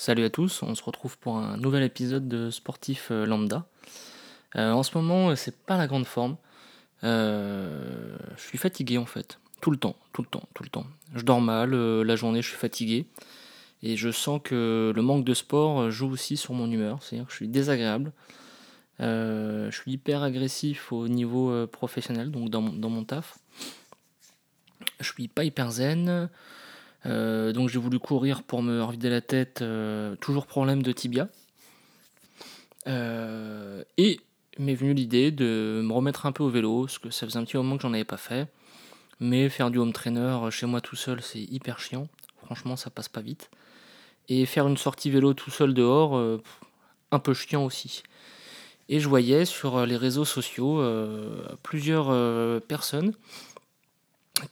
Salut à tous, on se retrouve pour un nouvel épisode de Sportif euh, Lambda. Euh, en ce moment, euh, c'est pas la grande forme. je suis fatigué en fait, tout le temps, tout le temps, tout le temps. Je dors mal, la journée je suis fatigué. Et je sens que le manque de sport joue aussi sur mon humeur, c'est-à-dire que je suis désagréable. je suis hyper agressif au niveau professionnel, donc dans dans mon taf. Je suis pas hyper zen. Euh, donc j'ai voulu courir pour me revider la tête, euh, toujours problème de tibia. Euh, et m'est venue l'idée de me remettre un peu au vélo, parce que ça faisait un petit moment que j'en avais pas fait. Mais faire du home trainer chez moi tout seul, c'est hyper chiant. Franchement, ça passe pas vite. Et faire une sortie vélo tout seul dehors, un peu chiant aussi. Et je voyais sur les réseaux sociaux plusieurs personnes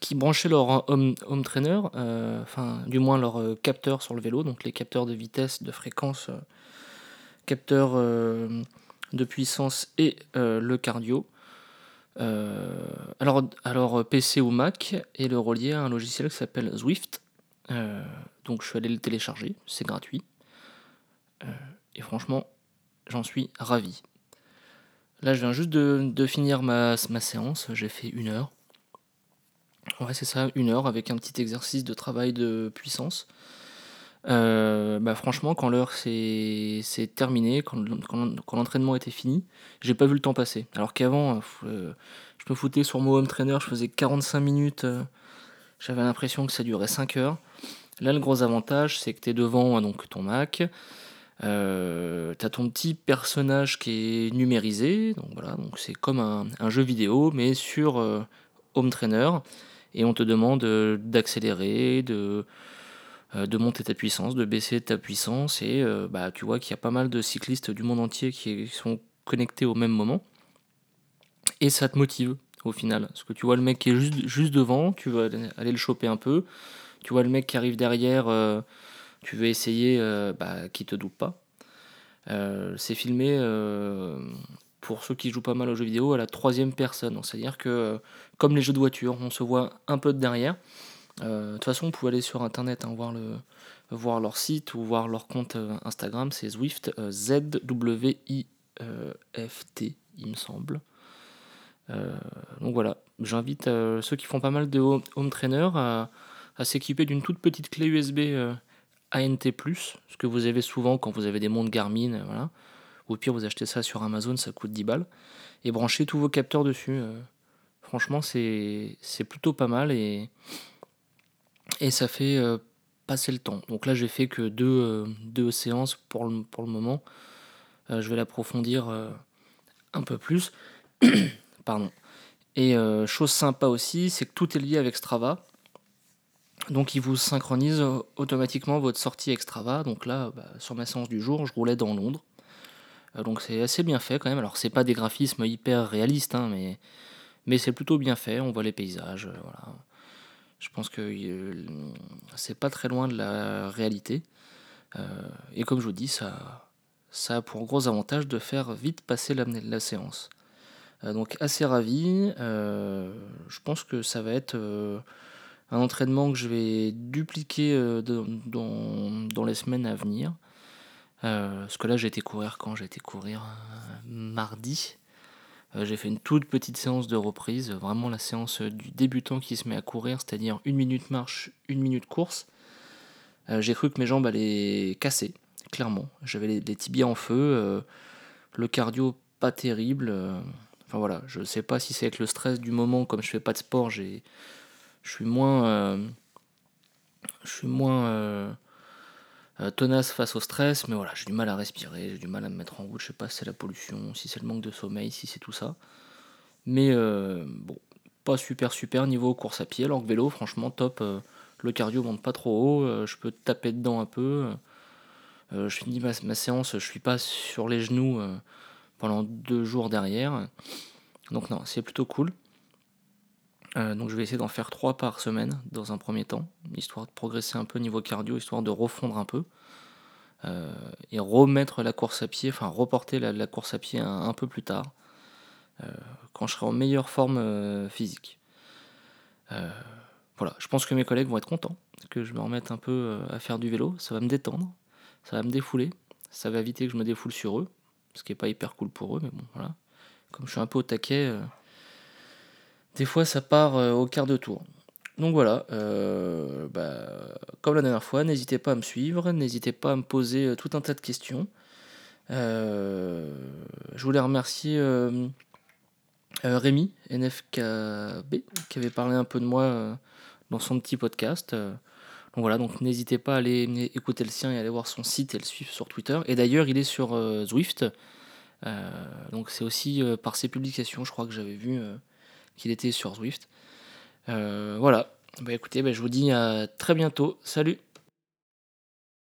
qui branchaient leur home, trainer, euh, enfin du moins leur euh, capteur sur le vélo, donc les capteurs de vitesse, de fréquence, euh, capteurs de puissance et le cardio. alors, alors PC ou Mac et le relier à un logiciel qui s'appelle Zwift. donc je suis allé le télécharger, c'est gratuit. et franchement, j'en suis ravi. Là, je viens juste de, de finir ma, ma séance, j'ai fait une heure. Ouais, c'est ça, une heure avec un petit exercice de travail de puissance. Euh, bah franchement, quand l'heure s'est terminée, quand, quand, l'entraînement était fini, j'ai pas vu le temps passer. Alors qu'avant, euh, je me foutais sur mon home trainer, je faisais 45 minutes, euh, j'avais l'impression que ça durait 5 heures. Là, le gros avantage, c'est que tu es devant donc, ton Mac, euh, tu as ton petit personnage qui est numérisé, donc voilà, donc c'est comme un, jeu vidéo, mais sur home trainer et on te demande euh, d'accélérer, de, euh, de monter ta puissance, de baisser ta puissance, et euh, bah, tu vois qu'il y a pas mal de cyclistes du monde entier qui sont connectés au même moment, et ça te motive au final, parce que tu vois le mec qui est juste, juste devant, tu vas aller le choper un peu, tu vois le mec qui arrive derrière, tu veux essayer, bah, qui te double pas. c'est filmé pour ceux qui jouent pas mal aux jeux vidéo, à la troisième personne. C'est-à-dire que, euh, comme les jeux de voiture, on se voit un peu de derrière. Euh, de toute façon, vous pouvez aller sur internet, hein, voir, le, voir leur site ou voir leur compte euh, Instagram, c'est Zwift, Z-W-I-F-T, il me semble. donc voilà, j'invite ceux qui font pas mal de home trainer à, à s'équiper d'une toute petite clé USB ANT, ce que vous avez souvent quand vous avez des montres Garmin. Voilà. Au pire, vous achetez ça sur Amazon, ça coûte 10 balles. Et branchez tous vos capteurs dessus. Euh. franchement, c'est plutôt pas mal et, ça fait euh, passer le temps. Donc là, j'ai fait que deux, euh, deux séances pour le, pour le moment. je vais l'approfondir un peu plus. Pardon. Et chose sympa aussi, c'est que tout est lié avec Strava. Donc il vous synchronise automatiquement votre sortie avec Strava. Donc là, bah, sur ma séance du jour, je roulais dans Londres. Euh, donc c'est assez bien fait quand même. Alors c'est pas des graphismes hyper réalistes, hein, mais, mais c'est plutôt bien fait. On voit les paysages. Euh, voilà. Je pense que euh, c'est pas très loin de la réalité. et comme je vous dis, ça, ça a pour gros avantage de faire vite passer la, la séance. donc assez ravi. je pense que ça va être un entraînement que je vais dupliquer dans, dans, les semaines à venir. Euh, parce que là, j'ai été courir quand J'ai été courir euh, mardi. Euh, j'ai fait une toute petite séance de reprise, vraiment la séance du débutant qui se met à courir, c'est-à-dire une minute marche, une minute course. j'ai cru que mes jambes allaient casser, clairement. J'avais les, tibias en feu, le cardio pas terrible. enfin voilà, je sais pas si c'est avec le stress du moment, comme je fais pas de sport, j'ai, je suis moins, je suis moins tenace face au stress, mais voilà, j'ai du mal à respirer, j'ai du mal à me mettre en route, je sais pas si c'est la pollution, si c'est le manque de sommeil, si c'est tout ça. Mais euh, bon, pas super super niveau course à pied, alors que vélo, franchement, top. Euh, le cardio monte pas trop haut, je peux taper dedans un peu. je finis ma, ma, séance, je suis pas sur les genoux pendant deux jours derrière. Donc non, c'est plutôt cool. Euh, donc je vais essayer d'en faire 3 par semaine dans un premier temps, histoire de progresser un peu niveau cardio, histoire de refondre un peu. Euh, et remettre la course à pied, enfin reporter la, course à pied un, peu plus tard, euh, quand je serai en meilleure forme physique. voilà, je pense que mes collègues vont être contents que je me remette un peu à faire du vélo, ça va me détendre, ça va me défouler. Ça va éviter que je me défoule sur eux, ce qui est pas hyper cool pour eux, mais bon, voilà. Comme je suis un peu au taquet, euh, des fois ça part euh, au quart de tour. Donc voilà, euh, bah, comme la dernière fois, n'hésitez pas à me suivre, n'hésitez pas à me poser tout un tas de questions. je voulais remercier Rémi, NFKB, qui avait parlé un peu de moi dans son petit podcast. Donc voilà, donc n'hésitez pas à aller écouter le sien et aller voir son site et le suivre sur Twitter. Et d'ailleurs, il est sur euh, Zwift. Euh, donc c'est aussi euh, par ses publications, je crois que j'avais vu qu'il était sur Zwift. Voilà. Bah écoutez, bah, je vous dis à très bientôt. Salut